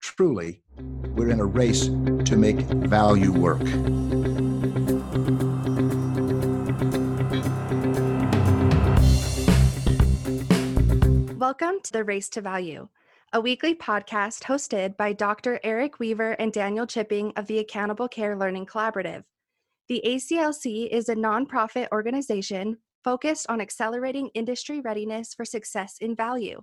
Truly, we're in a race to make value work. Welcome to the Race to Value, a weekly podcast hosted by Dr. Eric Weaver and Daniel Chipping of the Accountable Care Learning Collaborative. The ACLC is a nonprofit organization focused on accelerating industry readiness for success in value.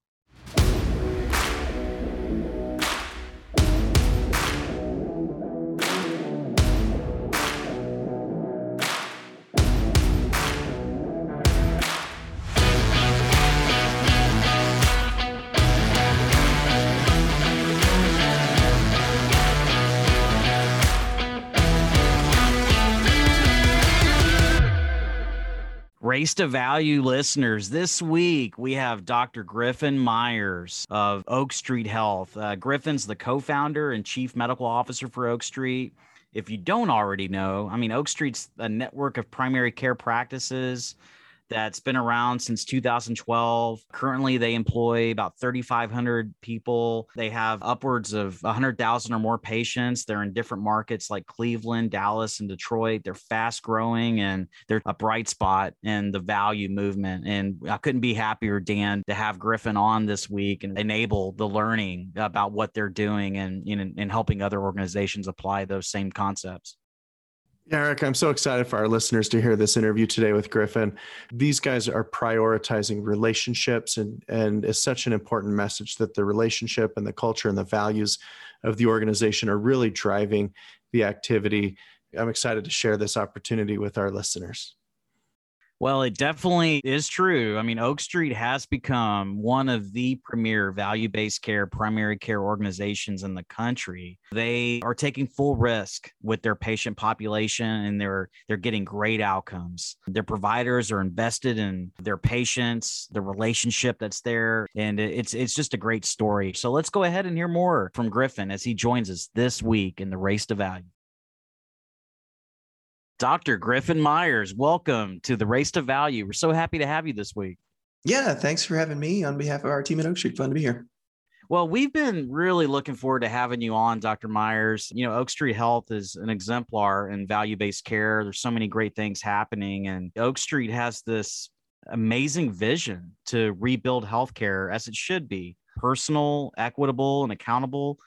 Race to Value listeners, this week we have Dr. Griffin Myers of Oak Street Health. Uh, Griffin's the co founder and chief medical officer for Oak Street. If you don't already know, I mean, Oak Street's a network of primary care practices that's been around since 2012. Currently, they employ about 3,500 people. They have upwards of 100,000 or more patients. They're in different markets like Cleveland, Dallas, and Detroit. They're fast growing and they're a bright spot in the value movement. And I couldn't be happier, Dan, to have Griffin on this week and enable the learning about what they're doing and, you know, and helping other organizations apply those same concepts. Eric, I'm so excited for our listeners to hear this interview today with Griffin. These guys are prioritizing relationships, and, and it's such an important message that the relationship and the culture and the values of the organization are really driving the activity. I'm excited to share this opportunity with our listeners. Well, it definitely is true. I mean, Oak Street has become one of the premier value based care, primary care organizations in the country. They are taking full risk with their patient population and they're they're getting great outcomes. Their providers are invested in their patients, the relationship that's there, and it's it's just a great story. So let's go ahead and hear more from Griffin as he joins us this week in the race to value. Dr. Griffin Myers, welcome to the Race to Value. We're so happy to have you this week. Yeah, thanks for having me on behalf of our team at Oak Street. Fun to be here. Well, we've been really looking forward to having you on, Dr. Myers. You know, Oak Street Health is an exemplar in value based care. There's so many great things happening, and Oak Street has this amazing vision to rebuild healthcare as it should be personal, equitable, and accountable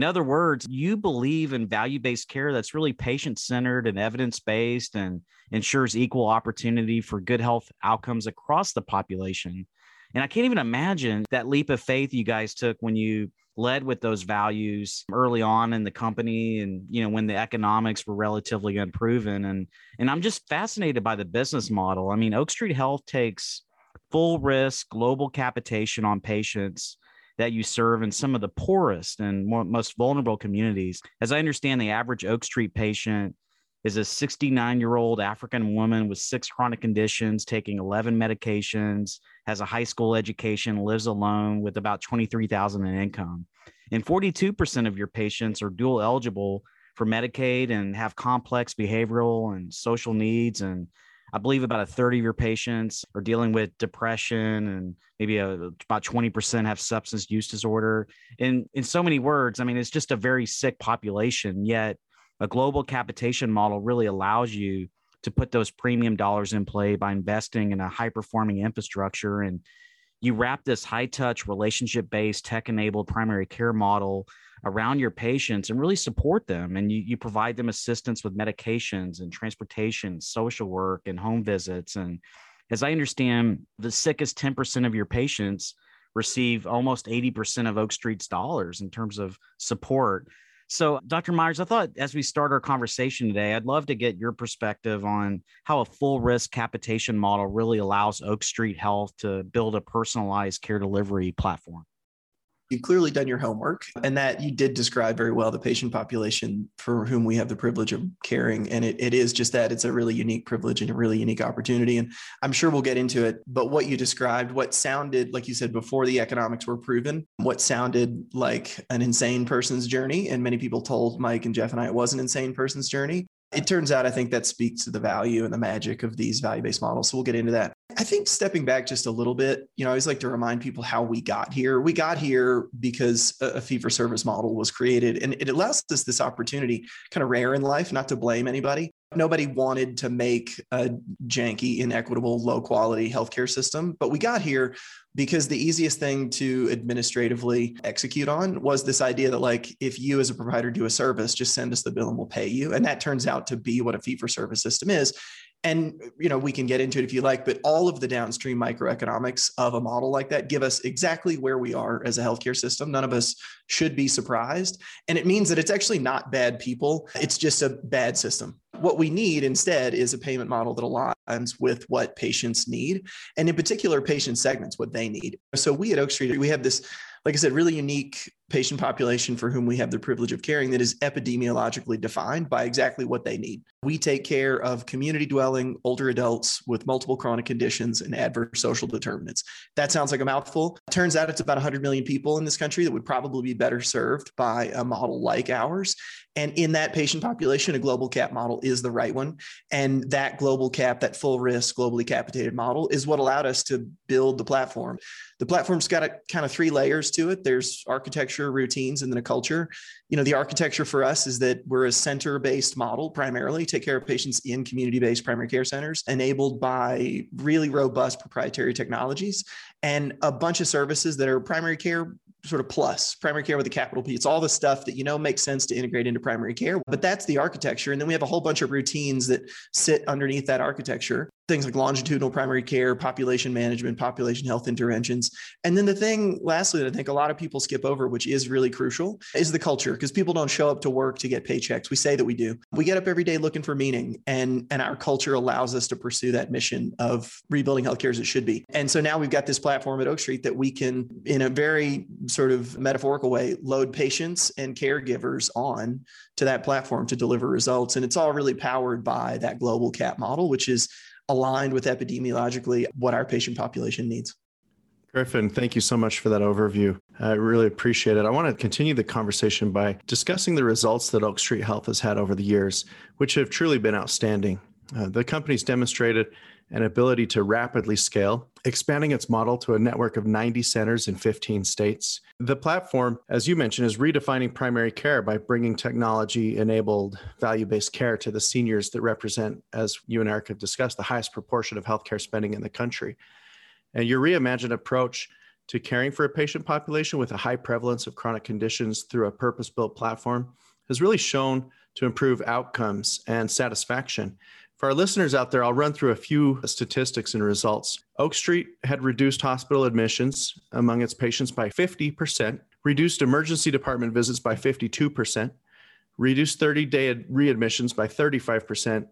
in other words, you believe in value based care that's really patient centered and evidence based and ensures equal opportunity for good health outcomes across the population. And I can't even imagine that leap of faith you guys took when you led with those values early on in the company and you know when the economics were relatively unproven and and I'm just fascinated by the business model. I mean Oak Street Health takes full risk global capitation on patients that you serve in some of the poorest and more, most vulnerable communities. As I understand, the average Oak Street patient is a 69 year old African woman with six chronic conditions, taking 11 medications, has a high school education, lives alone with about 23,000 in income. And 42% of your patients are dual eligible for Medicaid and have complex behavioral and social needs and I believe about a third of your patients are dealing with depression and maybe a, about 20% have substance use disorder. And in so many words, I mean, it's just a very sick population, yet a global capitation model really allows you to put those premium dollars in play by investing in a high performing infrastructure and you wrap this high touch relationship based tech enabled primary care model around your patients and really support them. And you, you provide them assistance with medications and transportation, social work, and home visits. And as I understand, the sickest 10% of your patients receive almost 80% of Oak Street's dollars in terms of support. So, Dr. Myers, I thought as we start our conversation today, I'd love to get your perspective on how a full risk capitation model really allows Oak Street Health to build a personalized care delivery platform you've clearly done your homework and that you did describe very well the patient population for whom we have the privilege of caring and it, it is just that it's a really unique privilege and a really unique opportunity and i'm sure we'll get into it but what you described what sounded like you said before the economics were proven what sounded like an insane person's journey and many people told mike and geoff and i it was an insane person's journey it turns out, I think that speaks to the value and the magic of these value based models. So we'll get into that. I think stepping back just a little bit, you know, I always like to remind people how we got here. We got here because a fee for service model was created and it allows us this opportunity, kind of rare in life, not to blame anybody. Nobody wanted to make a janky, inequitable, low quality healthcare system, but we got here because the easiest thing to administratively execute on was this idea that like if you as a provider do a service just send us the bill and we'll pay you and that turns out to be what a fee for service system is and you know we can get into it if you like but all of the downstream microeconomics of a model like that give us exactly where we are as a healthcare system. None of us should be surprised. And it means that it's actually not bad people. It's just a bad system. What we need instead is a payment model that aligns with what patients need and in particular patient segments what they need. So we at oak street we have this like I said, really unique patient population for whom we have the privilege of caring that is epidemiologically defined by exactly what they need. We take care of community dwelling older adults with multiple chronic conditions and adverse social determinants. That sounds like a mouthful. Turns out it's about 100 million people in this country that would probably be better served by a model like ours. And in that patient population, a global cap model is the right one. And that global cap, that full risk, globally capitated model is what allowed us to build the platform. The platform's got a kind of three layers to it. There's architecture, routines, and then a culture. You know, the architecture for us is that we're a center-based model primarily, take care of patients in community-based primary care centers, enabled by really robust proprietary technologies and a bunch of services that are primary care sort of plus primary care with a capital P. It's all the stuff that you know makes sense to integrate into primary care, but that's the architecture. And then we have a whole bunch of routines that sit underneath that architecture things like longitudinal primary care, population management, population health interventions. And then the thing, lastly, that I think a lot of people skip over, which is really crucial, is the culture because people don't show up to work to get paychecks. We say that we do. We get up every day looking for meaning, and, and our culture allows us to pursue that mission of rebuilding healthcare as it should be. And so now we've got this platform at Oak Street that we can, in a very sort of metaphorical way, load patients and caregivers on to that platform to deliver results. And it's all really powered by that global cap model, which is aligned with epidemiologically what our patient population needs. Griffin, thank you so much for that overview. I really appreciate it. I want to continue the conversation by discussing the results that Oak Street Health has had over the years, which have truly been outstanding. Uh, the company's demonstrated an ability to rapidly scale, expanding its model to a network of 90 centers in 15 states. The platform, as you mentioned, is redefining primary care by bringing technology enabled value based care to the seniors that represent, as you and Eric have discussed, the highest proportion of healthcare spending in the country. And your reimagined approach to caring for a patient population with a high prevalence of chronic conditions through a purpose built platform has really shown to improve outcomes and satisfaction. For our listeners out there, I'll run through a few statistics and results. Oak Street had reduced hospital admissions among its patients by 50%, reduced emergency department visits by 52%, reduced 30 day readmissions by 35%,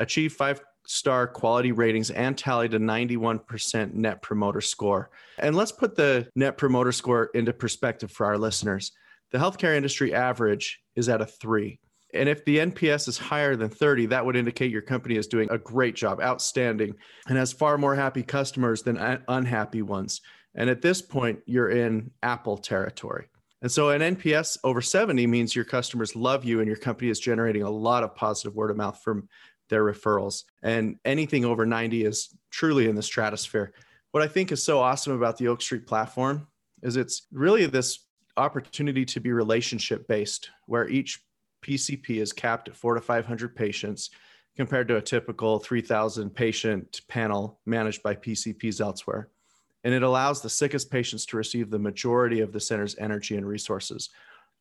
achieved five star quality ratings, and tallied a 91% net promoter score. And let's put the net promoter score into perspective for our listeners. The healthcare industry average is at a three. And if the NPS is higher than 30, that would indicate your company is doing a great job, outstanding, and has far more happy customers than unhappy ones. And at this point, you're in Apple territory. And so an NPS over 70 means your customers love you and your company is generating a lot of positive word of mouth from their referrals. And anything over 90 is truly in the stratosphere. What I think is so awesome about the Oak Street platform is it's really this opportunity to be relationship based, where each PCP is capped at four to 500 patients compared to a typical 3,000 patient panel managed by PCPs elsewhere. And it allows the sickest patients to receive the majority of the center's energy and resources.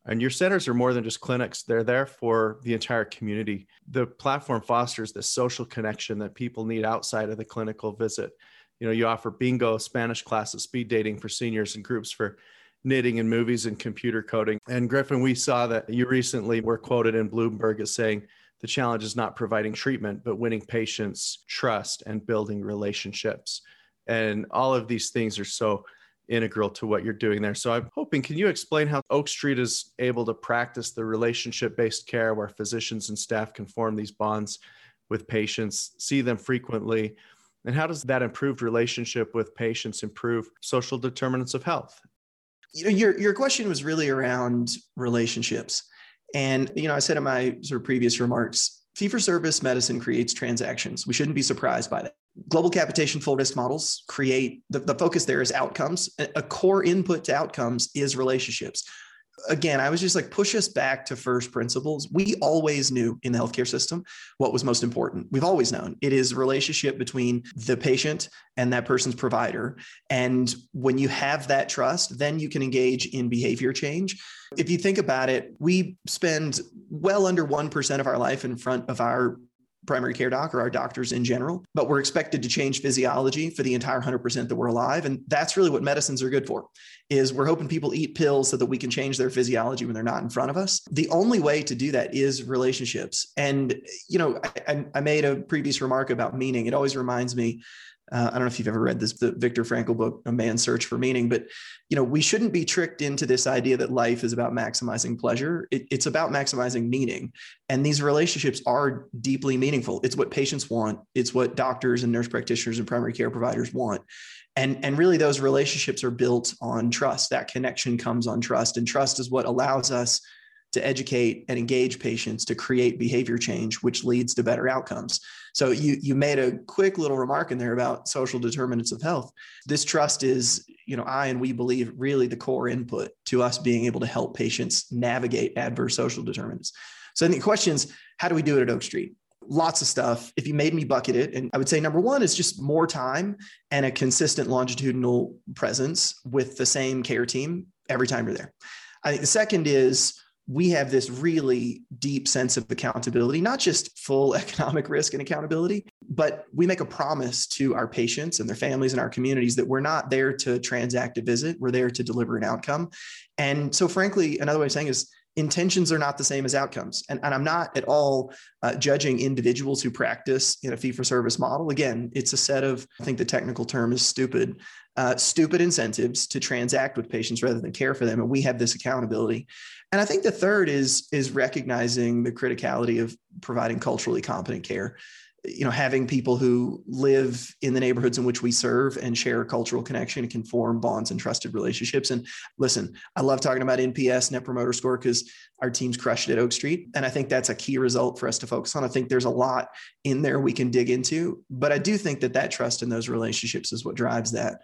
And your centers are more than just clinics, they're there for the entire community. The platform fosters this social connection that people need outside of the clinical visit. you know you offer bingo spanish classes speed dating for seniors and groups for knitting and movies and computer coding. And griffin we saw that you recently were quoted in bloomberg as saying the challenge is not providing treatment but winning patients trust and building relationships. And all of these things are so integral to what you're doing there. So i'm hoping can you explain how oak street is able to practice the relationship based care where physicians and staff can form these bonds with patients see them frequently? And how does that improved relationship with patients improve social determinants of health? You know, your, your question was really around relationships. And, you know, I said in my sort of previous remarks, fee for service medicine creates transactions. We shouldn't be surprised by that. Global capitation full risk models create the, the focus there is outcomes. A core input to outcomes is relationships again, I was just like, push us back to first principles. We always knew in the healthcare system what was most important. We've always known it is relationship between the patient and that person's provider. And when you have that trust, then you can engage in behavior change. If you think about it, we spend well under 1% of our life in front of our primary care doc or our doctors in general, but we're expected to change physiology for the entire 100% that we're alive. And that's really what medicines are good for is we're hoping people eat pills so that we can change their physiology when they're not in front of us. The only way to do that is relationships. And, you know, I, I made a previous remark about meaning. It always reminds me uh, I don't know if you've ever read this, the Viktor Frankl book, A Man's Search for Meaning, but you know, we shouldn't be tricked into this idea that life is about maximizing pleasure. It, it's about maximizing meaning, and these relationships are deeply meaningful. It's what patients want. It's what doctors and nurse practitioners and primary care providers want, and and really those relationships are built on trust. That connection comes on trust, and trust is what allows us to educate and engage patients to create behavior change, which leads to better outcomes. So you you made a quick little remark in there about social determinants of health. This trust is, you know, I and we believe really the core input to us being able to help patients navigate adverse social determinants. So the question is, how do we do it at Oak Street? Lots of stuff. If you made me bucket it, and I would say number one is just more time and a consistent longitudinal presence with the same care team every time you're there. I think the second is we have this really deep sense of accountability, not just full economic risk and accountability, but we make a promise to our patients and their families and our communities that we're not there to transact a visit, we're there to deliver an outcome. And so, frankly, another way of saying is intentions are not the same as outcomes. And, and I'm not at all uh, judging individuals who practice in a fee for service model. Again, it's a set of, I think the technical term is stupid, uh, stupid incentives to transact with patients rather than care for them. And we have this accountability. And I think the third is, is recognizing the criticality of providing culturally competent care. You know having people who live in the neighborhoods in which we serve and share a cultural connection and can form bonds and trusted relationships. And listen i love talking about nps net promoter score because our teams crushed it at oak street. And i think that's a key result for us to focus on. I think there's a lot in there we can dig into. But i do think that that trust in those relationships is what drives that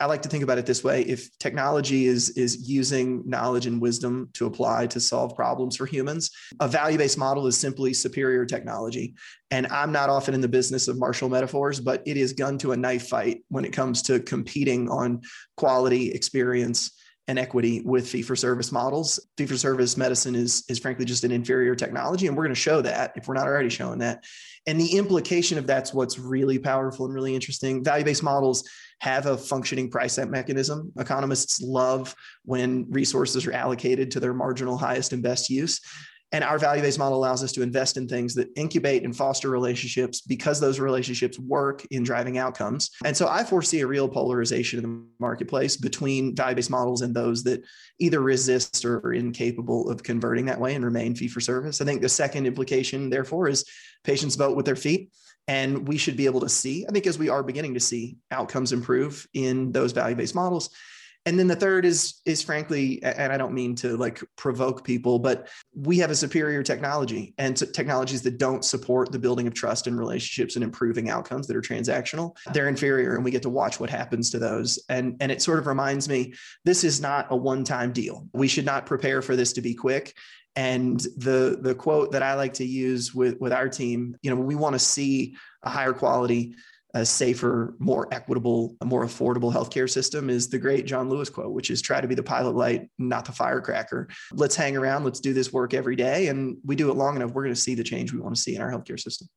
I like to think about it this way. If technology is, is using knowledge and wisdom to apply to solve problems for humans, a value based model is simply superior technology. And I'm not often in the business of martial metaphors, but it is gun to a knife fight when it comes to competing on quality, experience, and equity with fee for service models. Fee for service medicine is, is frankly just an inferior technology. And we're going to show that if we're not already showing that. And the implication of that's what's really powerful and really interesting. Value based models have a functioning price set mechanism. Economists love when resources are allocated to their marginal highest and best use. And our value based model allows us to invest in things that incubate and foster relationships because those relationships work in driving outcomes. And so I foresee a real polarization in the marketplace between value based models and those that either resist or are incapable of converting that way and remain fee for service. I think the second implication, therefore, is patients vote with their feet. And we should be able to see, I think, as we are beginning to see outcomes improve in those value based models. And then the third is is frankly and i don't mean to like provoke people but we have a superior technology and technologies that don't support the building of trust and relationships and improving outcomes that are transactional they're inferior and we get to watch what happens to those. And and it sort of reminds me this is not a one time deal. We should not prepare for this to be quick and the the quote that i like to use with with our team you know we want to see a higher quality a safer, more equitable, more affordable healthcare system is the great John Lewis quote, which is try to be the pilot light, not the firecracker. Let's hang around, let's do this work every day. And we do it long enough, we're going to see the change we want to see in our healthcare system.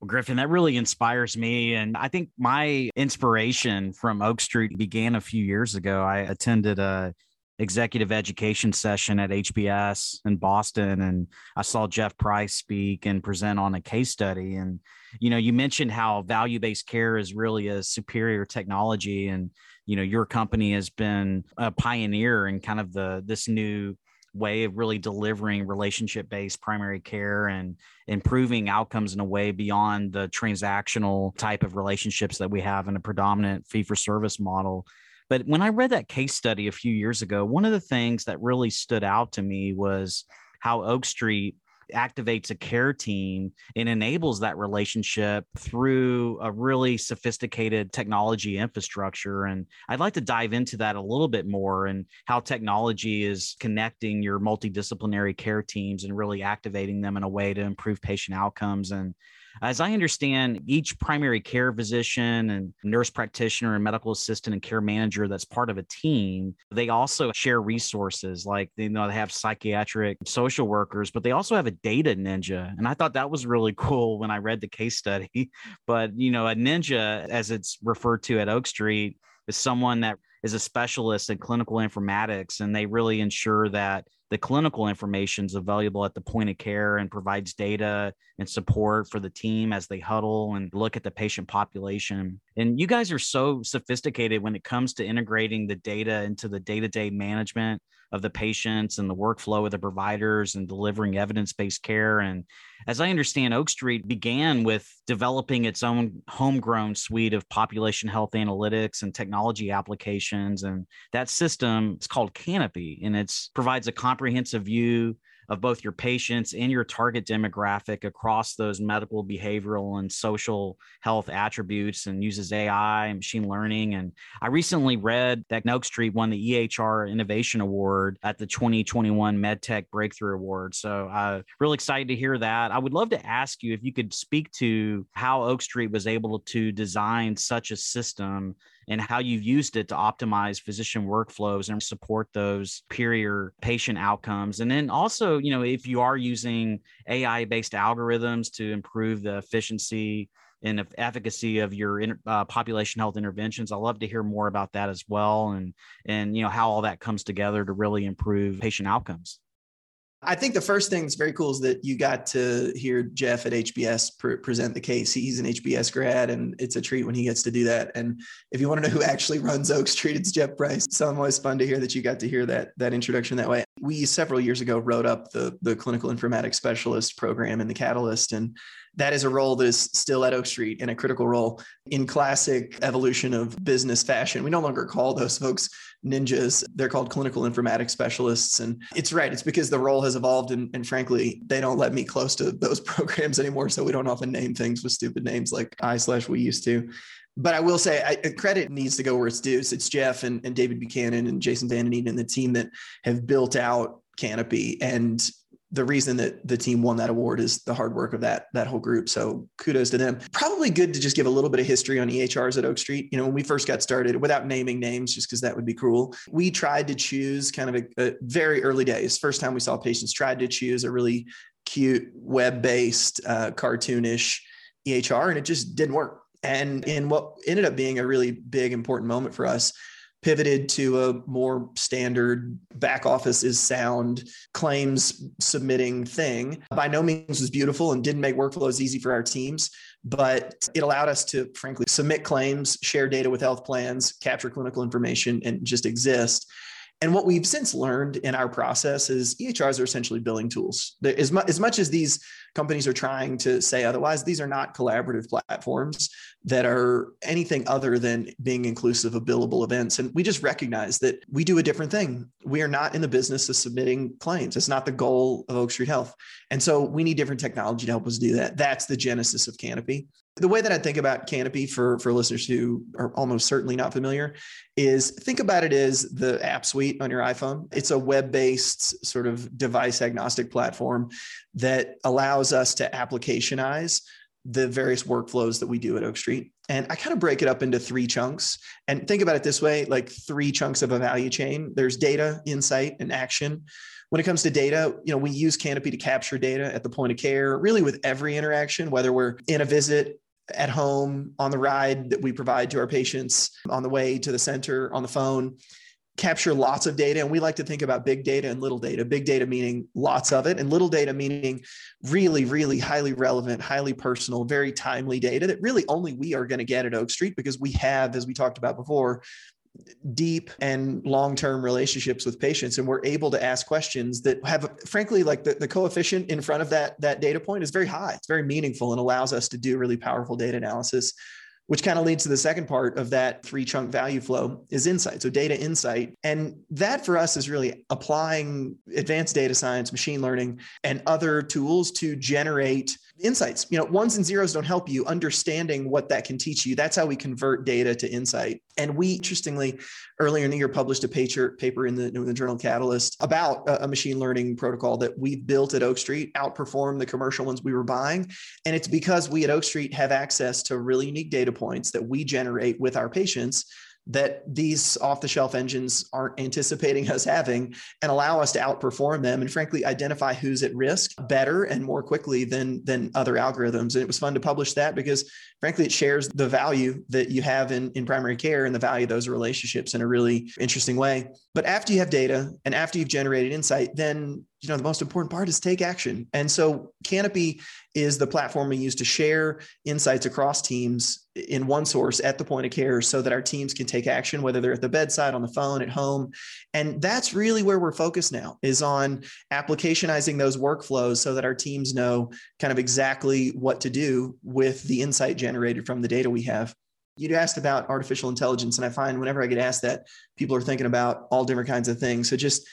Well, Griffin, that really inspires me. And I think my inspiration from Oak Street began a few years ago. I attended a executive education session at HBS in Boston and I saw Geoff Price speak and present on a case study and you know you mentioned how value-based care is really a superior technology and you know your company has been a pioneer in kind of the this new way of really delivering relationship based primary care and improving outcomes in a way beyond the transactional type of relationships that we have in a predominant fee for service model. But when I read that case study a few years ago, one of the things that really stood out to me was how Oak Street activates a care team and enables that relationship through a really sophisticated technology infrastructure. And I'd like to dive into that a little bit more and how technology is connecting your multidisciplinary care teams and really activating them in a way to improve patient outcomes and as I understand, each primary care physician and nurse practitioner and medical assistant and care manager that's part of a team, they also share resources like you know they have psychiatric social workers, but they also have a data ninja. And I thought that was really cool when I read the case study. But you know, a ninja, as it's referred to at Oak Street, is someone that is a specialist in clinical informatics and they really ensure that the clinical information is available at the point of care and provides data and support for the team as they huddle and look at the patient population. And you guys are so sophisticated when it comes to integrating the data into the day to day management of the patients and the workflow of the providers and delivering evidence based care. And as I understand, Oak Street began with developing its own homegrown suite of population health analytics and technology applications. And that system is called Canopy, and it provides a comprehensive view of both your patients and your target demographic across those medical, behavioral, and social health attributes and uses AI and machine learning. And I recently read that Oak Street won the EHR Innovation Award at the 2021 MedTech Breakthrough Award. So I'm uh, really excited to hear that. I would love to ask you if you could speak to how Oak Street was able to design such a system and how you've used it to optimize physician workflows and support those superior patient outcomes. And then also, you know, if you are using AI based algorithms to improve the efficiency and efficacy of your uh, population health interventions. I'd love to hear more about that as well, and and you know how all that comes together to really improve patient outcomes. I think the first thing that's very cool is that you got to hear Geoff at HBS pre- present the case. He's an HBS grad, and it's a treat when he gets to do that. And if you want to know who actually runs Oak Street, it's Geoff Price. So it's always fun to hear that you got to hear that that introduction that way. We several years ago wrote up the the clinical informatics specialist program in the Catalyst, and that is a role that is still at Oak Street and a critical role in classic evolution of business fashion. We no longer call those folks ninjas. They're called clinical informatics specialists. And it's right. It's because the role has evolved. And, and frankly, they don't let me close to those programs anymore. So we don't often name things with stupid names like I slash we used to. But I will say I, uh, credit needs to go where it's due. So it's Geoff and, and David Buchanan and Jason Van Den and the team that have built out Canopy. And the reason that the team won that award is the hard work of that that whole group. So kudos to them. Probably good to just give a little bit of history on EHRs at Oak Street. You know, when we first got started, without naming names, just because that would be cruel, we tried to choose kind of a, a very early days. First time we saw patients tried to choose a really cute web-based, uh, cartoonish EHR, and it just didn't work. And in what ended up being a really big important moment for us pivoted to a more standard back office is sound claims submitting thing. By no means was beautiful and didn't make workflows easy for our teams, but it allowed us to frankly submit claims, share data with health plans, capture clinical information, and just exist. And what we've since learned in our process is EHRs are essentially billing tools. As, mu- as much as these companies are trying to say otherwise, these are not collaborative platforms that are anything other than being inclusive of billable events. And we just recognize that we do a different thing. We are not in the business of submitting claims. It's not the goal of Oak Street Health. And so we need different technology to help us do that. That's the genesis of Canopy. The way that I think about Canopy for, for listeners who are almost certainly not familiar is think about it as the app suite on your iPhone. It's a web based sort of device agnostic platform that allows us to applicationize the various workflows that we do at Oak Street. And I kind of break it up into three chunks. And think about it this way like three chunks of a value chain there's data, insight, and action. When it comes to data, you know, we use Canopy to capture data at the point of care, really with every interaction, whether we're in a visit, at home, on the ride that we provide to our patients, on the way to the center, on the phone capture lots of data. And we like to think about big data and little data. Big data meaning lots of it and little data meaning really really highly relevant highly personal very timely data that really only we are going to get at oak street because we have as we talked about before deep and long-term relationships with patients and we're able to ask questions that have frankly like the, the coefficient in front of that that data point is very high it's very meaningful and allows us to do really powerful data analysis which kind of leads to the second part of that three chunk value flow is insight. So data insight. And that for us is really applying advanced data science, machine learning, and other tools to generate insights. You know, ones and zeros don't help you understanding what that can teach you. That's how we convert data to insight. And we, interestingly, earlier in the year published a paper, paper in the Journal Catalyst about a, a machine learning protocol that we built at Oak Street, outperformed the commercial ones we were buying. And it's because we at Oak Street have access to really unique data points that we generate with our patients that these off the shelf engines aren't anticipating us having and allow us to outperform them and frankly identify who's at risk better and more quickly than than other algorithms. And it was fun to publish that because frankly it shares the value that you have in in primary care and the value of those relationships in a really interesting way. But after you have data and after you've generated insight then you know the most important part is take action. And so canopy is the platform we use to share insights across teams in one source at the point of care so that our teams can take action whether they're at the bedside on the phone at home. And that's really where we're focused now is on applicationizing those workflows so that our teams know kind of exactly what to do with the insight generated from the data we have. You'd asked about artificial intelligence, and I find whenever I get asked that, people are thinking about all different kinds of things. So just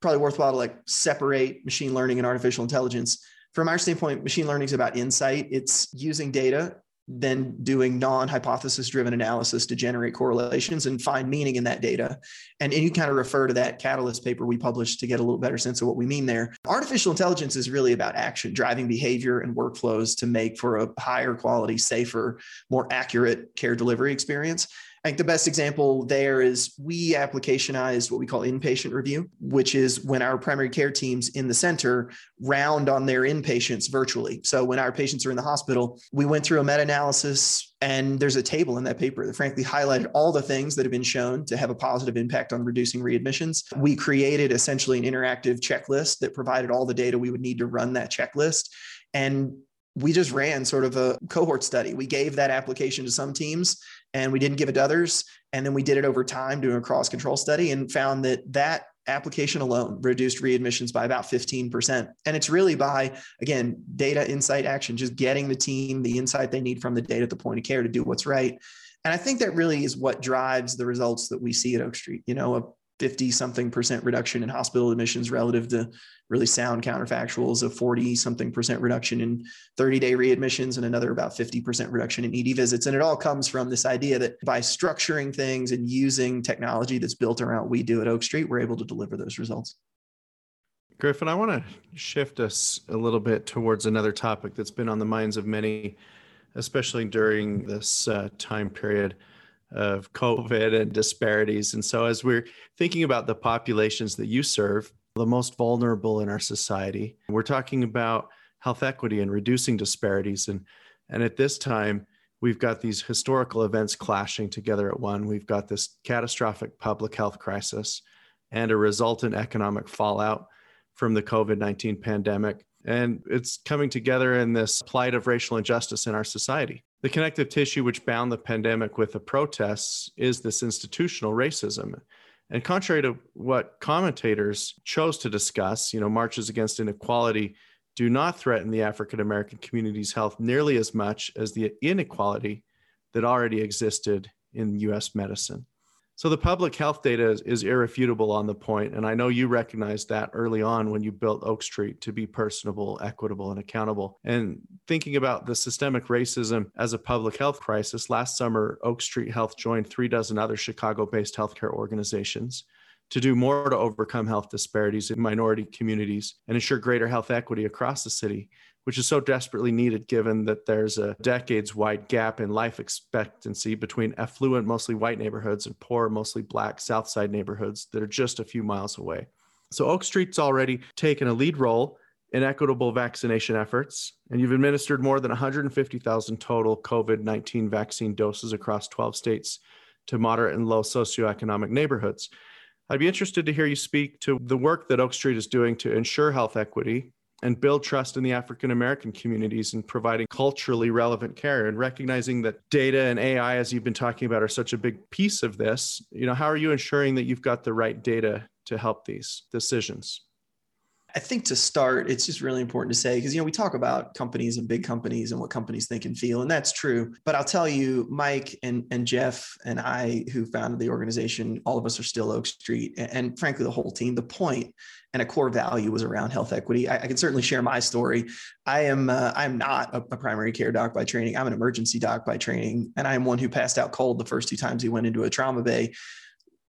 probably worthwhile to like separate machine learning and artificial intelligence. From our standpoint, machine learning is about insight. It's using data, then doing non-hypothesis driven analysis to generate correlations and find meaning in that data. And, and you kind of refer to that catalyst paper we published to get a little better sense of what we mean there. Artificial intelligence is really about action, driving behavior and workflows to make for a higher quality, safer, more accurate care delivery experience. I think the best example there is we applicationized what we call inpatient review, which is when our primary care teams in the center round on their inpatients virtually. So when our patients are in the hospital, we went through a meta analysis and there's a table in that paper that frankly highlighted all the things that have been shown to have a positive impact on reducing readmissions. We created essentially an interactive checklist that provided all the data we would need to run that checklist. And we just ran sort of a cohort study. We gave that application to some teams and we didn't give it to others. And then we did it over time doing a cross control study and found that that application alone reduced readmissions by about 15%. And it's really by, again, data, insight, action, just getting the team the insight they need from the data at the point of care to do what's right. And I think that really is what drives the results that we see at Oak Street. You know, 50 something percent reduction in hospital admissions relative to really sound counterfactuals of 40 something percent reduction in 30 day readmissions and another about 50% reduction in ED visits. And it all comes from this idea that by structuring things and using technology that's built around we do at Oak Street, we're able to deliver those results. Griffin, I want to shift us a little bit towards another topic that's been on the minds of many, especially during this uh, time period of COVID and disparities. And so, as we're thinking about the populations that you serve, the most vulnerable in our society, we're talking about health equity and reducing disparities. And, and at this time, we've got these historical events clashing together at one. We've got this catastrophic public health crisis and a resultant economic fallout from the COVID 19 pandemic. And it's coming together in this plight of racial injustice in our society. The connective tissue which bound the pandemic with the protests is this institutional racism. And contrary to what commentators chose to discuss, you know, marches against inequality do not threaten the African American community's health nearly as much as the inequality that already existed in US medicine. So the public health data is, is, irrefutable on the point, and I know you recognized that early on when you built Oak Street to be personable, equitable, and accountable. And thinking about the systemic racism as a public health crisis, last summer Oak Street Health joined three dozen other Chicago-based healthcare organizations to do more to overcome health disparities in minority communities and ensure greater health equity across the city which is so desperately needed given that there's a decades wide gap in life expectancy between affluent, mostly white neighborhoods and poor, mostly black South Side neighborhoods that are just a few miles away. So Oak Street's already taken a lead role in equitable vaccination efforts, and you've administered more than 150,000 total COVID 19 vaccine doses across 12 states to moderate and low socioeconomic neighborhoods. I'd be interested to hear you speak to the work that Oak Street is doing to ensure health equity and build trust in the African American communities in providing culturally relevant care and recognizing that data and AI as you've been talking about are such a big piece of this. You know, how are you ensuring that you've got the right data to help these decisions? I think to start, it's just really important to say because you know we talk about companies and big companies and what companies think and feel, and that's true. But I'll tell you, Mike and and Geoff and I, who founded the organization, all of us are still Oak Street, and, and frankly, the whole team. The point and a core value was around health equity. I, I can certainly share my story. I am uh, I am not a, a, primary care doc by training. I'm an emergency doc by training, and I am one who passed out cold the first two times he went into a trauma bay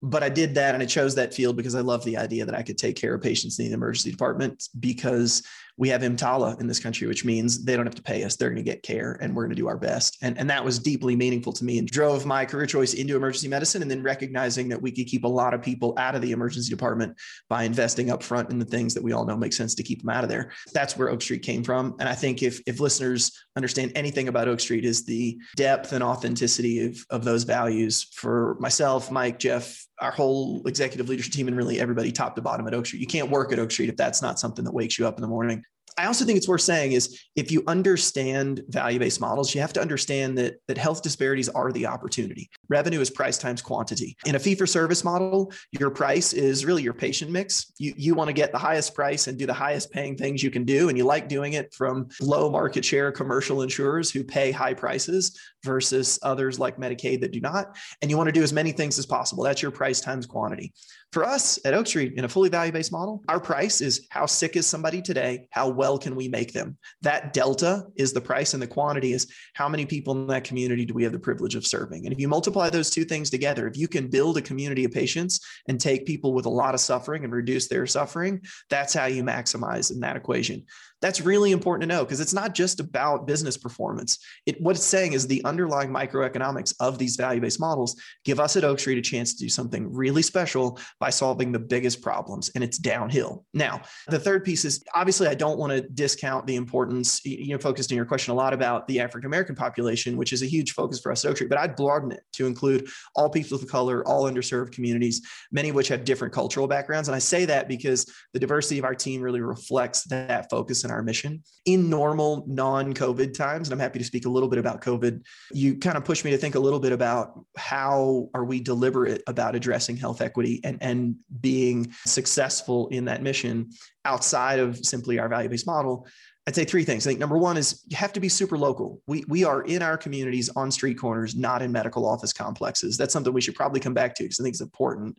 but I did that and I chose that field because I love the idea that I could take care of patients in the emergency department because we have EMTALA in this country, which means they don't have to pay us. They're going to get care and we're going to do our best. And, and that was deeply meaningful to me and drove my career choice into emergency medicine. And then recognizing that we could keep a lot of people out of the emergency department by investing upfront in the things that we all know make sense to keep them out of there. That's where Oak Street came from. And I think if, if listeners understand anything about Oak Street is the depth and authenticity of, of those values for myself, Mike, Geoff, our whole executive leadership team and really everybody top to bottom at Oak Street. You can't work at Oak Street if that's not something that wakes you up in the morning. I also think it's worth saying is if you understand value-based models, you have to understand that that health disparities are the opportunity. Revenue is price times quantity. In a fee-for-service model, your price is really your patient mix. You you want to get the highest price and do the highest paying things you can do, and you like doing it from low market share commercial insurers who pay high prices versus others like Medicaid that do not. And you want to do as many things as possible. That's your price times quantity. For us at Oak Street in a fully value based model, our price is how sick is somebody today? How well can we make them? That delta is the price, and the quantity is how many people in that community do we have the privilege of serving? And if you multiply those two things together, if you can build a community of patients and take people with a lot of suffering and reduce their suffering, that's how you maximize in that equation. That's really important to know because it's not just about business performance. It, what it's saying is the underlying microeconomics of these value based models give us at Oak Street a chance to do something really special by solving the biggest problems, and it's downhill. Now, the third piece is obviously I don't want to discount the importance. You know, focused in your question a lot about the African American population, which is a huge focus for us at Oak Street, but I'd broaden it to include all people of color, all underserved communities, many of which have different cultural backgrounds. And I say that because the diversity of our team really reflects that focus our mission. In normal non COVID times, and I'm happy to speak a little bit about COVID, you kind of push me to think a little bit about how are we deliberate about addressing health equity and, and being successful in that mission outside of simply our value based model. I'd say three things. I think number one is you have to be super local. We, we are in our communities on street corners, not in medical office complexes. That's something we should probably come back to because I think it's important.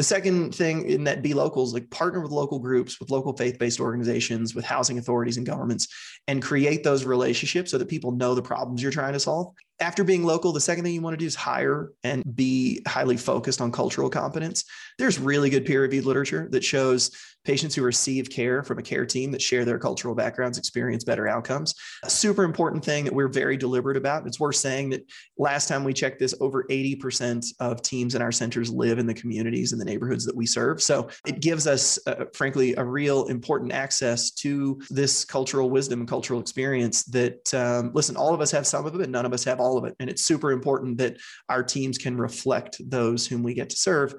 The second thing in that be locals, like partner with local groups, with local faith-based organizations, with housing authorities and governments, and create those relationships so that people know the problems you're trying to solve after being local, the second thing you want to do is hire and be highly focused on cultural competence. There's really good peer reviewed literature that shows patients who receive care from a care team that share their cultural backgrounds experience better outcomes. A super important thing that we're very deliberate about. It's worth saying that last time we checked this, over 80% of teams in our centers live in the communities and the neighborhoods that we serve. So it gives us, uh, frankly, a real important access to this cultural wisdom and cultural experience that, um, listen, all of us have some of it, but none of us have all all of it. And it's super important that our teams can reflect those whom we get to serve.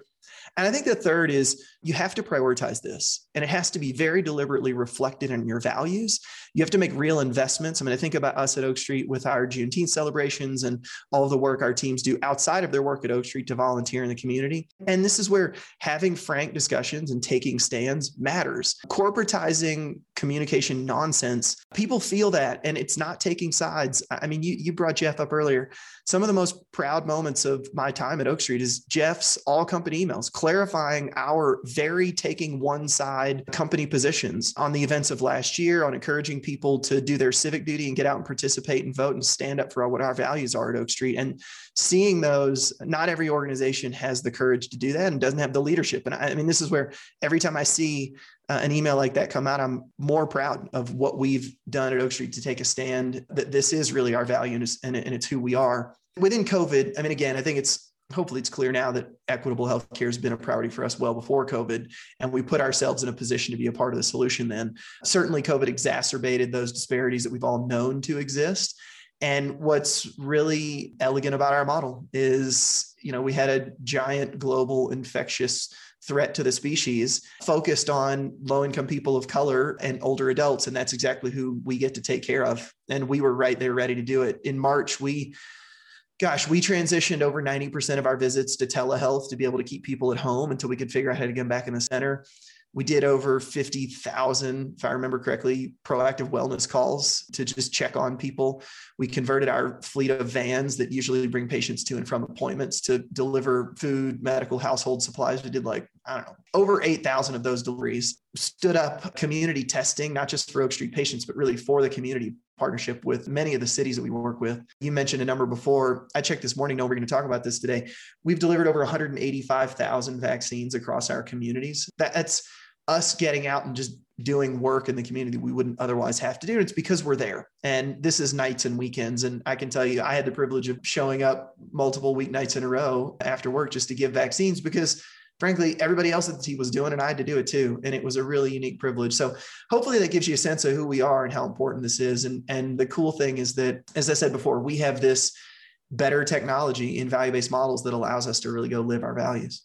And I think the third is you have to prioritize this and it has to be very deliberately reflected in your values. You have to make real investments. I mean, I think about us at Oak Street with our Juneteenth celebrations and all the work our teams do outside of their work at Oak Street to volunteer in the community. And this is where having frank discussions and taking stands matters. Corporatizing communication nonsense, people feel that and it's not taking sides. I mean, you, you brought Geoff up earlier. Some of the most proud moments of my time at Oak Street is Geoff's all company emails clarifying our very taking one side company positions on the events of last year, on encouraging people to do their civic duty and get out and participate and vote and stand up for what our values are at Oak Street. And seeing those, not every organization has the courage to do that and doesn't have the leadership. And I, I mean, this is where every time I see uh, an email like that come out, I'm more proud of what we've done at Oak Street to take a stand that this is really our value and it's, and it's who we are. Within COVID, I mean, again, I think it's hopefully it's clear now that equitable healthcare has been a priority for us well before COVID, and we put ourselves in a position to be a part of the solution then. Certainly, COVID exacerbated those disparities that we've all known to exist. And what's really elegant about our model is, you know, we had a giant global infectious threat to the species focused on low income people of color and older adults. And that's exactly who we get to take care of. And we were right there ready to do it. In March, we gosh, we transitioned over 90% of our visits to telehealth to be able to keep people at home until we could figure out how to get them back in the center. We did over 50,000, if I remember correctly, proactive wellness calls to just check on people. We converted our fleet of vans that usually bring patients to and from appointments to deliver food, medical, household supplies. We did like, I don't know, over 8,000 of those deliveries. Stood up community testing, not just for Oak Street patients, but really for the community partnership with many of the cities that we work with. You mentioned a number before. I checked this morning. No, we're going to talk about this today. We've delivered over 185,000 vaccines across our communities. That's us getting out and just doing work in the community we wouldn't otherwise have to do. It's because we're there. And this is nights and weekends. And I can tell you, I had the privilege of showing up multiple weeknights in a row after work just to give vaccines because frankly, everybody else at the team was doing and I had to do it too. And it was a really unique privilege. So hopefully that gives you a sense of who we are and how important this is. And, and the cool thing is that, as I said before, we have this better technology in value-based models that allows us to really go live our values.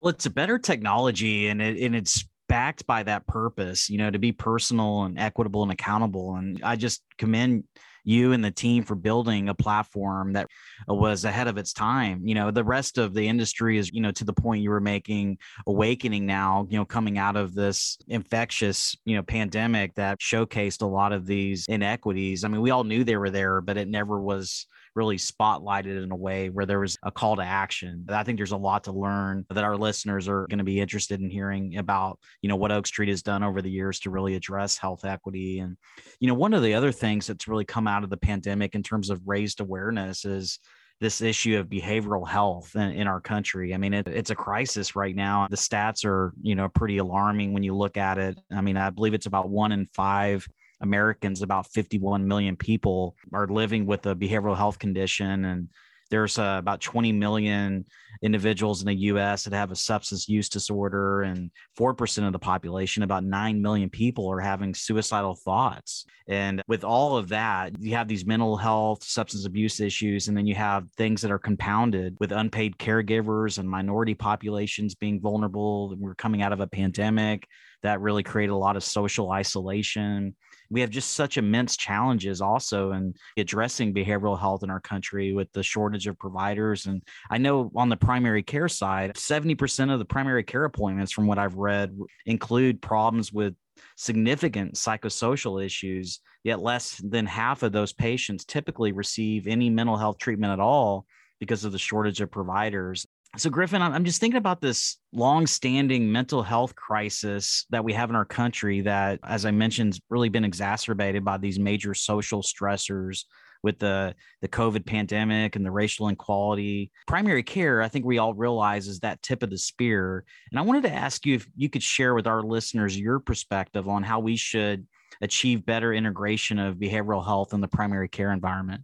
Well, it's a better technology and it, and it's backed by that purpose, you know, to be personal and equitable and accountable. And I just commend you and the team for building a platform that uh, was ahead of its time. You know, the rest of the industry is, you know, to the point you were making, awakening now, you know, coming out of this infectious, you know, pandemic that showcased a lot of these inequities. I mean, we all knew they were there, but it never was really spotlighted in a way where there was a call to action. I think there's a lot to learn that our listeners are going to be interested in hearing about, you know, what Oak Street has done over the years to really address health equity. And, you know, one of the other things that's really come out of the pandemic in terms of raised awareness is this issue of behavioral health in, in our country. I mean, it, it's a crisis right now. The stats are, you know, pretty alarming when you look at it. I mean, I believe it's about one in five Americans, about 51 million people, are living with a behavioral health condition. And there's uh, about 20 million individuals in the US that have a substance use disorder, and 4% of the population, about 9 million people, are having suicidal thoughts. And with all of that, you have these mental health, substance abuse issues, and then you have things that are compounded with unpaid caregivers and minority populations being vulnerable. We're coming out of a pandemic that really created a lot of social isolation we have just such immense challenges also in addressing behavioral health in our country with the shortage of providers. And I know on the primary care side, 70% of the primary care appointments, from what I've read, include problems with significant psychosocial issues, yet less than half of those patients typically receive any mental health treatment at all because of the shortage of providers. So, Griffin, I'm just thinking about this long-standing mental health crisis that we have in our country. That, as I mentioned, has really been exacerbated by these major social stressors with the the COVID pandemic and the racial inequality. Primary care, I think we all realize, is that tip of the spear. And I wanted to ask you if you could share with our listeners your perspective on how we should achieve better integration of behavioral health in the primary care environment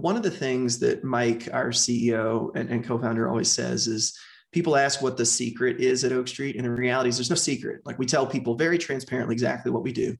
one of the things that Mike, our CEO and, and co-founder, always says is people ask what the secret is at Oak Street, and the reality is there's no secret. Like we tell people very transparently exactly what we do.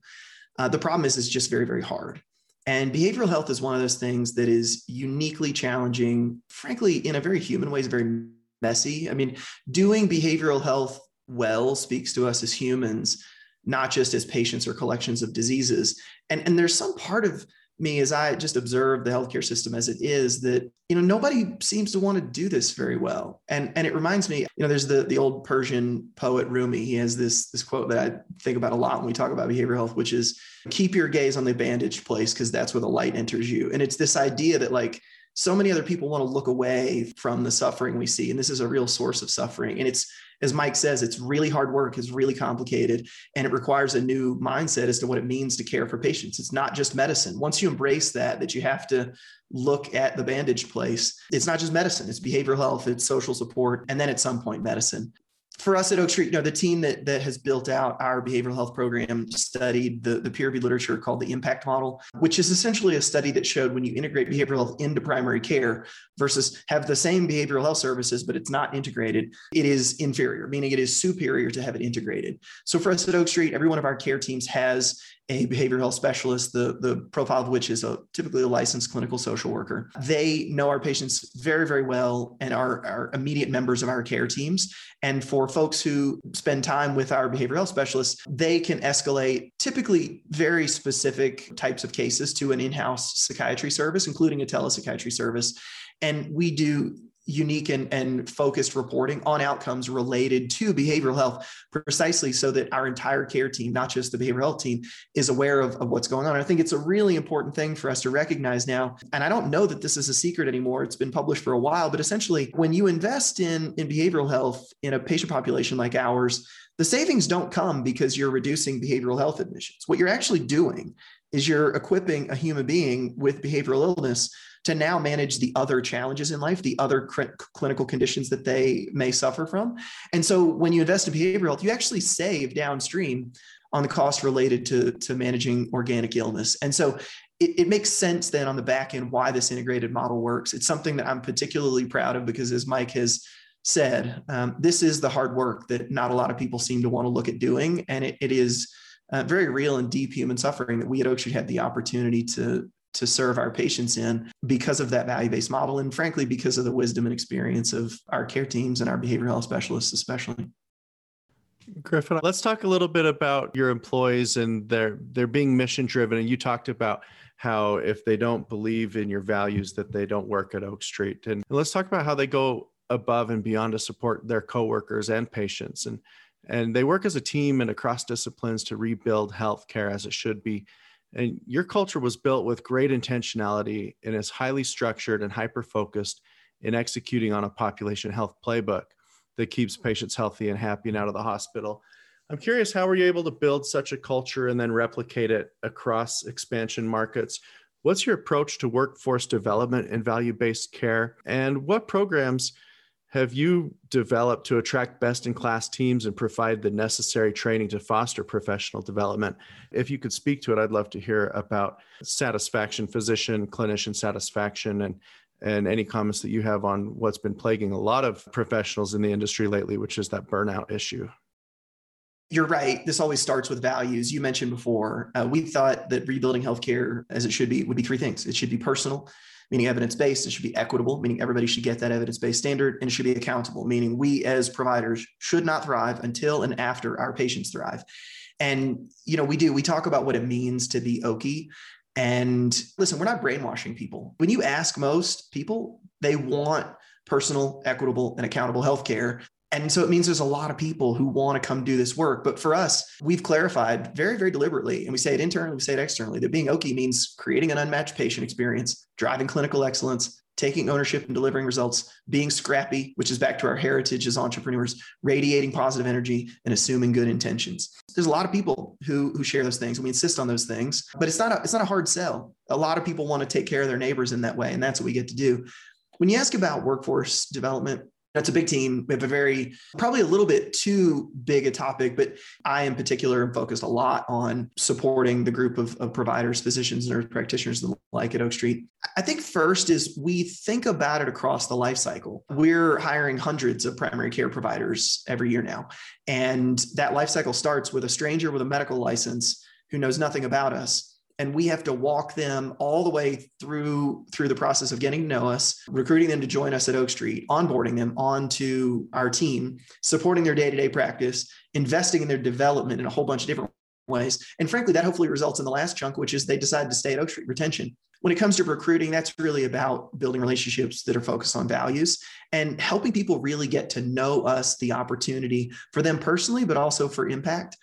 Uh, the problem is it's just very very hard. And behavioral health is one of those things that is uniquely challenging, frankly, in a very human way, is very messy. I mean, doing behavioral health well speaks to us as humans, not just as patients or collections of diseases. And, and there's some part of me as I just observe the healthcare system as it is that you know nobody seems to want to do this very well. And and it reminds me you know there's the the old Persian poet Rumi. He has this this quote that I think about a lot when we talk about behavioral health which is keep your gaze on the bandaged place because that's where the light enters you. And it's this idea that like so many other people want to look away from the suffering we see and this is a real source of suffering and it's as Mike says, it's really hard work, it's really complicated, and it requires a new mindset as to what it means to care for patients. It's not just medicine. Once you embrace that, that you have to look at the bandage place, it's not just medicine, it's behavioral health, it's social support, and then at some point, medicine for us at Oak Street, you know, the team that that has built out our behavioral health program studied the, the peer-reviewed literature called the impact model, which is essentially a study that showed when you integrate behavioral health into primary care versus have the same behavioral health services, but it's not integrated, it is inferior, meaning it is superior to have it integrated. So for us at Oak Street, every one of our care teams has a behavioral health specialist, the, the profile of which is a typically a licensed clinical social worker. They know our patients very, very well and are, are immediate members of our care teams. And for folks who spend time with our behavioral health specialists, they can escalate typically very specific types of cases to an in-house psychiatry service, including a telepsychiatry service. And we do unique and, and focused reporting on outcomes related to behavioral health precisely so that our entire care team not just the behavioral health team is aware of, of what's going on. I think it's a really important thing for us to recognize now. And i don't know that this is a secret anymore. It's been published for a while. But essentially when you invest in in behavioral health in a patient population like ours the savings don't come because you're reducing behavioral health admissions. What you're actually doing is you're equipping a human being with behavioral illness to now manage the other challenges in life, the other cr- clinical conditions that they may suffer from. And so when you invest in behavioral health, you actually save downstream on the cost related to, to managing organic illness. And so it, it, makes sense then on the back end why this integrated model works. It's something that I'm particularly proud of because, as Mike has said, um, this is the hard work that not a lot of people seem to want to look at doing. And it, it is uh, very real and deep human suffering that we at Oak Street had the opportunity to, to serve our patients in because of that value based model. And frankly, because of the wisdom and experience of our care teams and our behavioral health specialists, especially. Griffin, let's talk a little bit about your employees and their they're being mission driven. And you talked about how if they don't believe in your values, that they don't work at Oak Street. And let's talk about how they go above and beyond to support their coworkers and patients. And and they work as a team and across disciplines to rebuild healthcare as it should be and your culture was built with great intentionality and is highly structured and hyper focused in executing on a population health playbook that keeps patients healthy and happy and out of the hospital. I'm curious, how were you able to build such a culture and then replicate it across expansion markets? What's your approach to workforce development and value based care? And what programs have you developed to attract best in class teams and provide the necessary training to foster professional development? If you could speak to it, I'd love to hear about satisfaction, physician, clinician satisfaction, and and any comments that you have on what's been plaguing a lot of professionals in the industry lately, which is that burnout issue. You're right. This always starts with values. You mentioned before, uh, we thought that rebuilding healthcare as it should be would be three things. It should be personal, meaning evidence based. It should be equitable, meaning everybody should get that evidence based standard, and it should be accountable, meaning we as providers should not thrive until and after our patients thrive. And you know, we do. We talk about what it means to be Okie. And listen, we're not brainwashing people. When you ask most people, they want personal, equitable, and accountable healthcare. And so it means there's a lot of people who want to come do this work. But for us, we've clarified very, very deliberately, and we say it internally, we say it externally, that being Okie means creating an unmatched patient experience, driving clinical excellence, taking ownership and delivering results, being scrappy, which is back to our heritage as entrepreneurs, radiating positive energy and assuming good intentions. There's a lot of people who who share those things and we insist on those things, but it's not a it's not a hard sell. A lot of people want to take care of their neighbors in that way, and that's what we get to do. When you ask about workforce development, that's a big team. We have a very, probably a little bit too big a topic, but I in particular am focused a lot on supporting the group of, of providers, physicians, nurse practitioners, and the like at Oak Street. I think first is we think about it across the life cycle. We're hiring hundreds of primary care providers every year now. And that life cycle starts with a stranger with a medical license who knows nothing about us and we have to walk them all the way through through the process of getting to know us recruiting them to join us at oak street onboarding them onto our team supporting their day-to-day practice investing in their development in a whole bunch of different ways. And frankly that hopefully results in the last chunk which is they decide to stay at oak street. Retention. When it comes to recruiting that's really about building relationships that are focused on values and helping people really get to know us the opportunity for them personally but also for impact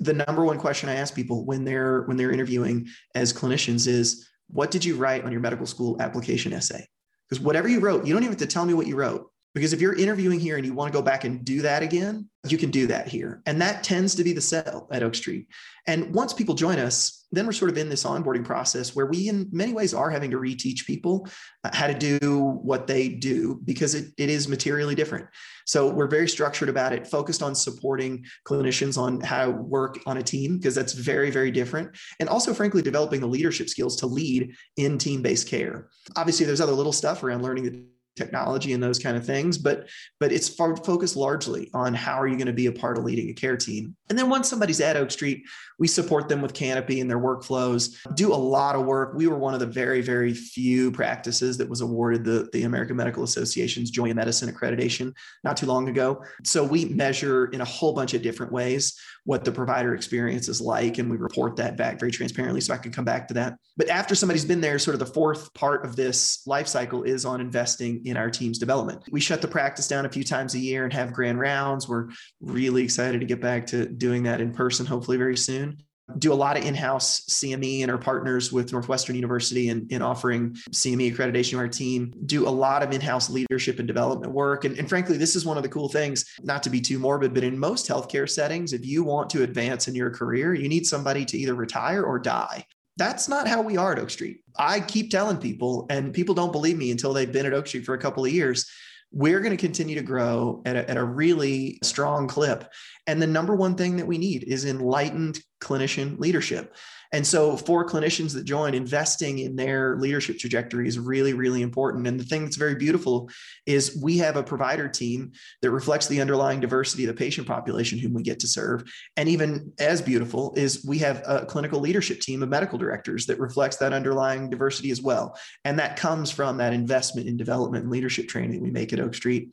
the number one question I ask people when they're when they're interviewing as clinicians is, "What did you write on your medical school application essay?" Because whatever you wrote, you don't even have to tell me what you wrote. Because if you're interviewing here and you want to go back and do that again, you can do that here. And that tends to be the sell at Oak Street. And once people join us, then we're sort of in this onboarding process where we, in many ways, are having to reteach people uh, how to do what they do because it, it is materially different. So we're very structured about it, focused on supporting clinicians on how to work on a team because that's very, very different. And also, frankly, developing the leadership skills to lead in team based care. Obviously, there's other little stuff around learning the technology and those kind of things but but it's focused largely on how are you going to be a part of leading a care team. And then once somebody's at oak street we support them with canopy and their workflows. Do a lot of work. We were one of the very very few practices that was awarded the, the american medical association's Joy in Medicine accreditation not too long ago. So we measure in a whole bunch of different ways what the provider experience is like and we report that back very transparently so i can come back to that. But after somebody's been there sort of the fourth part of this life cycle is on investing in our team's development we shut the practice down a few times a year and have grand rounds we're really excited to get back to doing that in person hopefully very soon do a lot of in-house CME and our partners with Northwestern University in, in offering CME accreditation to our team, do a lot of in-house leadership and development work. And, and frankly, this is one of the cool things, not to be too morbid, but in most healthcare settings, if you want to advance in your career, you need somebody to either retire or die. That's not how we are at Oak Street. I keep telling people, and people don't believe me until they've been at Oak Street for a couple of years we're going to continue to grow at a, at a really strong clip. And the number one thing that we need is enlightened clinician leadership. And so, for clinicians that join, investing in their leadership trajectory is really, really important. And the thing that's very beautiful is we have a provider team that reflects the underlying diversity of the patient population whom we get to serve. And even as beautiful is we have a clinical leadership team of medical directors that reflects that underlying diversity as well. And that comes from that investment in development and leadership training we make at Oak Street.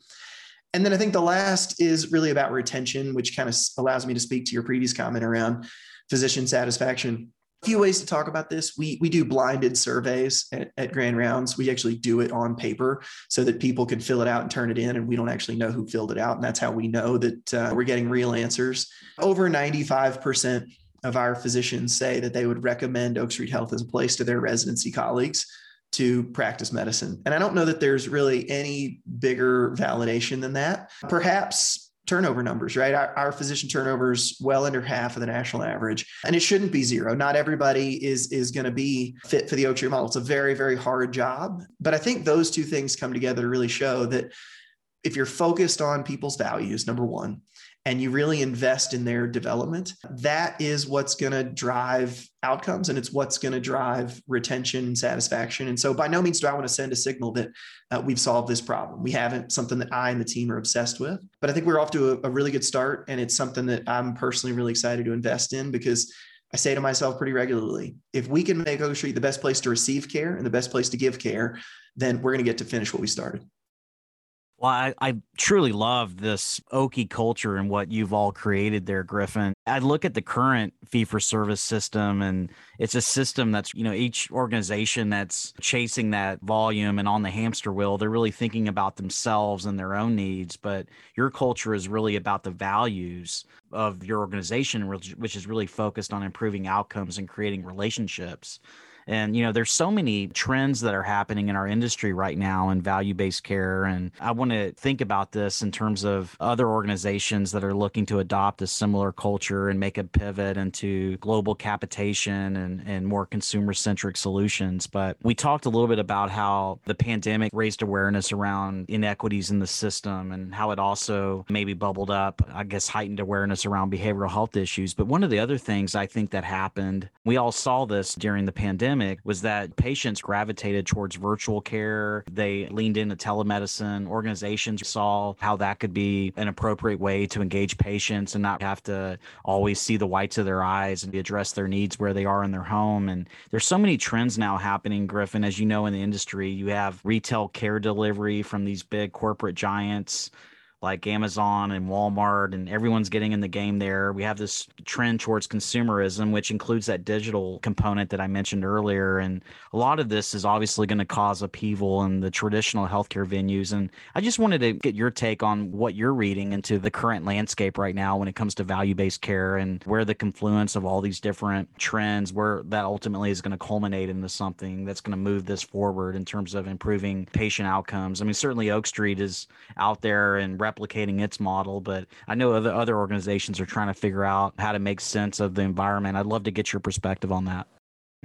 And then I think the last is really about retention, which kind of allows me to speak to your previous comment around physician satisfaction a few ways to talk about this. We we do blinded surveys at, at, Grand Rounds. We actually do it on paper so that people can fill it out and turn it in, and we don't actually know who filled it out, and that's how we know that uh, we're getting real answers. Over ninety five percent of our physicians say that they would recommend Oak Street Health as a place to their residency colleagues to practice medicine. And I don't know that there's really any bigger validation than that. Perhaps turnover numbers, right? Our, our, physician turnover is well under half of the national average, and it shouldn't be zero. Not everybody is is going to be fit for the Oak Street model. It's a very very hard job, but I think those two things come together to really show that if you're focused on people's values, number one, and you really invest in their development, that is what's going to drive outcomes and it's what's going to drive retention and satisfaction. And so, by no means do I want to send a signal that uh, we've solved this problem. We haven't, something that I and the team are obsessed with. But I think we're off to a, a really good start. And it's something that I'm personally really excited to invest in because I say to myself pretty regularly if we can make Oak Street the best place to receive care and the best place to give care, then we're going to get to finish what we started. Well, I, I, truly love this Okie culture and what you've all created there, Griffin. I look at the current fee for service system, and it's a system that's, you know, each organization that's chasing that volume and on the hamster wheel, they're really thinking about themselves and their own needs. But your culture is really about the values of your organization, which, which is really focused on improving outcomes and creating relationships. And, you know, there's so many trends that are happening in our industry right now in value based care. And I want to think about this in terms of other organizations that are looking to adopt a similar culture and make a pivot into global capitation and, and more consumer centric solutions. But we talked a little bit about how the pandemic raised awareness around inequities in the system and how it also maybe bubbled up, I guess, heightened awareness around behavioral health issues. But one of the other things I think that happened, we all saw this during the pandemic pandemic was that patients gravitated towards virtual care. They leaned into telemedicine. Organizations saw how that could be an appropriate way to engage patients and not have to always see the whites of their eyes and address their needs where they are in their home. And there's so many trends now happening, Griffin, as you know, in the industry. You have retail care delivery from these big corporate giants like Amazon and Walmart, and everyone's getting in the game there. We have this trend towards consumerism, which includes that digital component that I mentioned earlier. And a lot of this is obviously going to cause upheaval in the traditional healthcare venues. And I just wanted to get your take on what you're reading into the current landscape right now when it comes to value based care and where the confluence of all these different trends, where that ultimately is going to culminate into something that's going to move this forward in terms of improving patient outcomes. I mean, certainly Oak Street is out there and replicating its model, but I know other other organizations are trying to figure out how to make sense of the environment. I'd love to get your perspective on that.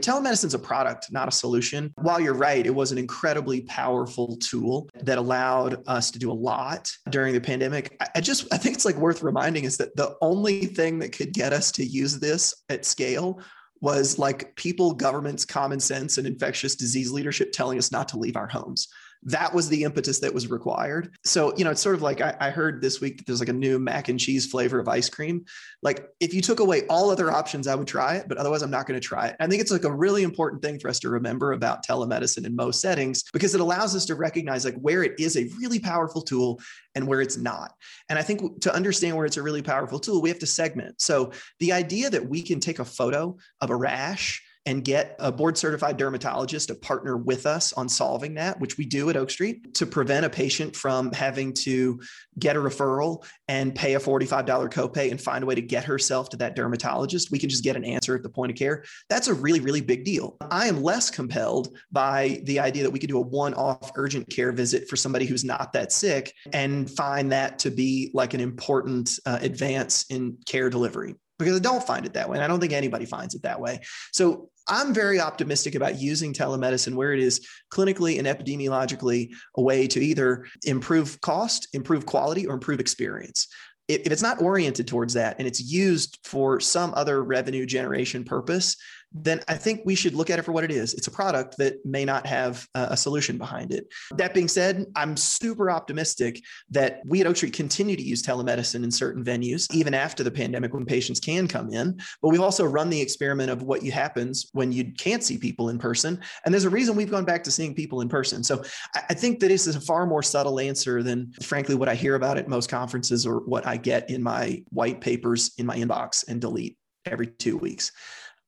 Telemedicine's a product, not a solution. While you're right, it was an incredibly powerful tool that allowed us to do a lot during the pandemic. I just I think it's like worth reminding is that the only thing that could get us to use this at scale was like people, governments, common sense, and infectious disease leadership telling us not to leave our homes that was the impetus that was required. So, you know, it's sort of like I, I, heard this week that there's like a new mac and cheese flavor of ice cream. Like, if you took away all other options, I would try it, but otherwise, I'm not going to try it. I think it's like a really important thing for us to remember about telemedicine in most settings because it allows us to recognize like where it is a really powerful tool and where it's not. And I think to understand where it's a really powerful tool, we have to segment. So, the idea that we can take a photo of a rash and get a board certified dermatologist to partner with us on solving that, which we do at Oak Street to prevent a patient from having to get a referral and pay a $45 copay and find a way to get herself to that dermatologist. We can just get an answer at the point of care. That's a really, really big deal. I am less compelled by the idea that we could do a one off urgent care visit for somebody who's not that sick and find that to be like an important uh, advance in care delivery because I don't find it that way. And I don't think anybody finds it that way. So I'm very optimistic about using telemedicine where it is clinically and epidemiologically a way to either improve cost, improve quality, or improve experience if it's not oriented towards that and it's used for some other revenue generation purpose, then I think we should look at it for what it is. It's a product that may not have a solution behind it. That being said, I'm super optimistic that we at Oak Street continue to use telemedicine in certain venues, even after the pandemic when patients can come in. But we've also run the experiment of what happens when you can't see people in person. And there's a reason we've gone back to seeing people in person. So I think that this is a far more subtle answer than, frankly, what I hear about at most conferences or what I get in my white papers in my inbox and delete every two weeks.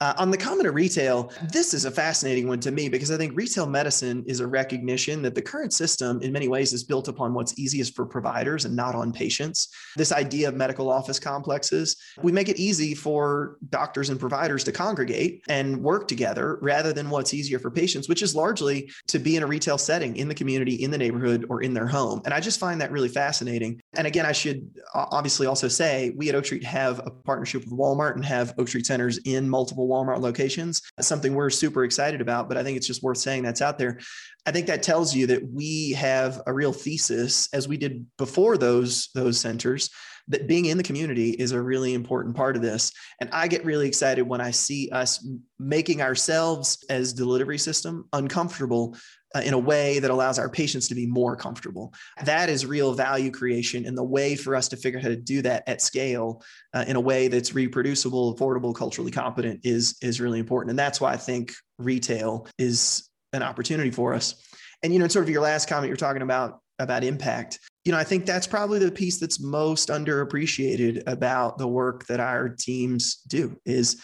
Uh, on the comment of retail, this is a fascinating one to me because I think retail medicine is a recognition that the current system, in many ways, is built upon what's easiest for providers and not on patients. This idea of medical office complexes, we make it easy for doctors and providers to congregate and work together rather than what's easier for patients, which is largely to be in a retail setting in the community, in the neighborhood, or in their home. And I just find that really fascinating. And again, I should obviously also say we at Oak Street have a partnership with Walmart and have Oak Street centers in multiple Walmart locations. That's something we're super excited about, but I think it's just worth saying that's out there. I think that tells you that we have a real thesis, as we did before those those centers, that being in the community is a really important part of this. And I get really excited when I see us making ourselves as delivery system uncomfortable uh, in a way that allows our patients to be more comfortable. That is real value creation. And the way for us to figure out how to do that at scale uh, in a way that's reproducible, affordable, culturally competent is, is really important. And that's why I think retail is an opportunity for us. And, you know, sort of your last comment, you're talking about about impact. You know, I think that's probably the piece that's most underappreciated about the work that our teams do is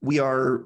we are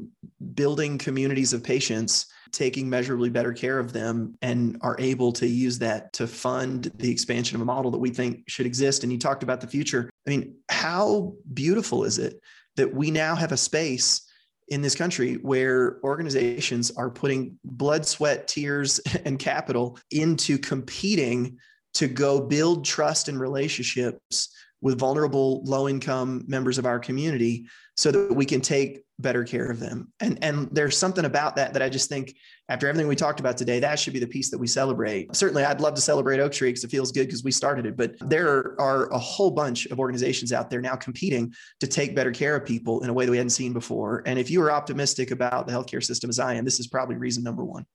building communities of patients taking measurably better care of them and are able to use that to fund the expansion of a model that we think should exist. And you talked about the future. I mean how beautiful is it that we now have a space in this country where organizations are putting blood sweat tears and capital into competing to go build trust and relationships with vulnerable low income members of our community so that we can take better care of them. And and there's something about that that i just think after everything we talked about today that should be the piece that we celebrate. Certainly i'd love to celebrate oak street because it feels good because we started it but there are a whole bunch of organizations out there now competing to take better care of people in a way that we hadn't seen before. And if you are optimistic about the healthcare system as i am this is probably reason number one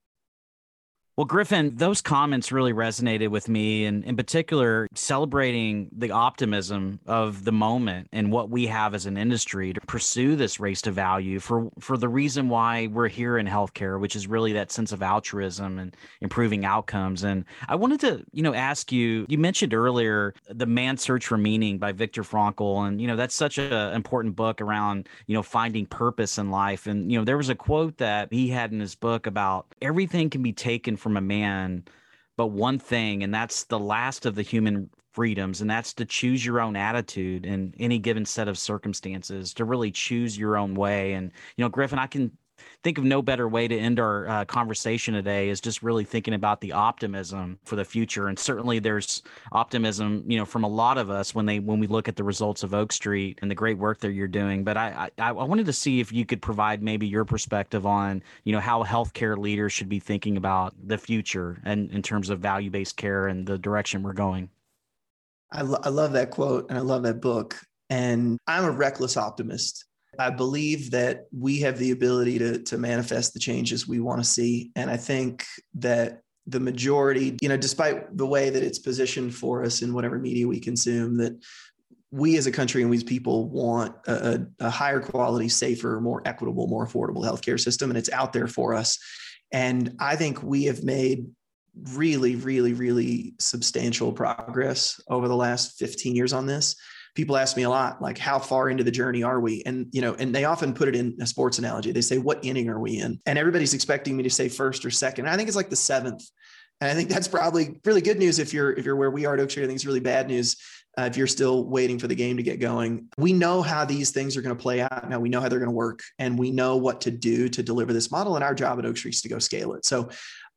Well, Griffin, those comments really resonated with me, and in particular, celebrating the optimism of the moment and what we have as an industry to pursue this race to value for for the reason why we're here in healthcare, which is really that sense of altruism and improving outcomes. And I wanted to, you know, ask you. You mentioned earlier the Man's Search for Meaning by Viktor Frankl, and you know that's such an important book around you know finding purpose in life. And you know there was a quote that he had in his book about everything can be taken from a man but one thing and that's the last of the human freedoms and that's to choose your own attitude in any given set of circumstances to really choose your own way. And you know griffin i can think of no better way to end our uh, conversation today is just really thinking about the optimism for the future. And certainly there's optimism, you know, from a lot of us when they when we look at the results of Oak Street and the great work that you're doing. But I I, I wanted to see if you could provide maybe your perspective on you know how healthcare leaders should be thinking about the future and in terms of value based care and the direction we're going. I, lo- I love that quote and I love that book. And I'm a reckless optimist. I believe that we have the ability to, to manifest the changes we want to see. And I think that the majority, you know, despite the way that it's positioned for us in whatever media we consume, that we as a country and we as people want a, a higher quality, safer, more equitable, more affordable healthcare system. And it's out there for us. And I think we have made really, really, really substantial progress over the last 15 years on this people ask me a lot like how far into the journey are we? And you know and they often put it in a sports analogy. They say what inning are we in? And everybody's expecting me to say first or second. I think it's like the seventh. And i think that's probably really good news if you're if you're where we are at oak street i think it's really bad news uh, if you're still waiting for the game to get going. We know how these things are going to play out. Now we know how they're going to work and we know what to do to deliver this model. And our job at oak street is to go scale it. So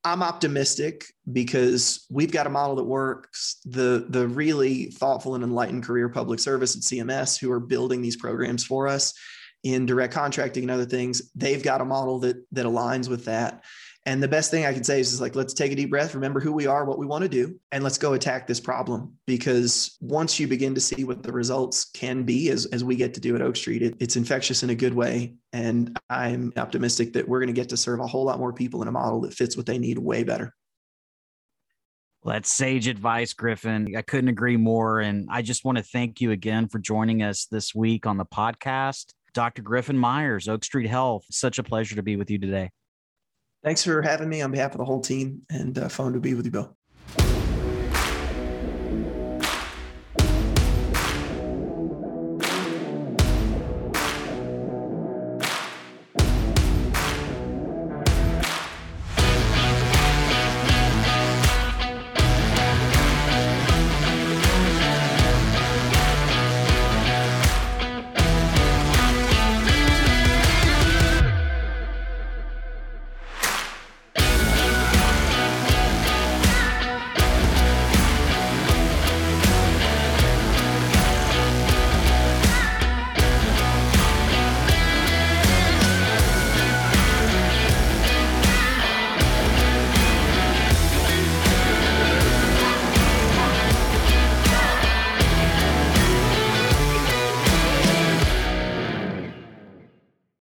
I'm optimistic because we've got a model that works. The the really thoughtful and enlightened career public service at CMS who are building these programs for us in direct contracting and other things, they've got a model that that aligns with that. And the best thing I can say is, is like, let's take a deep breath, remember who we are, what we want to do, and let's go attack this problem. Because once you begin to see what the results can be as, as we get to do at Oak Street, it, it's infectious in a good way. And I'm optimistic that we're going to get to serve a whole lot more people in a model that fits what they need way better. Well, that's sage advice, Griffin. I couldn't agree more. And I just want to thank you again for joining us this week on the podcast. Dr. Griffin Myers, Oak Street Health. Such a pleasure to be with you today. Thanks for having me on behalf of the whole team and uh, fun to be with you, Bill.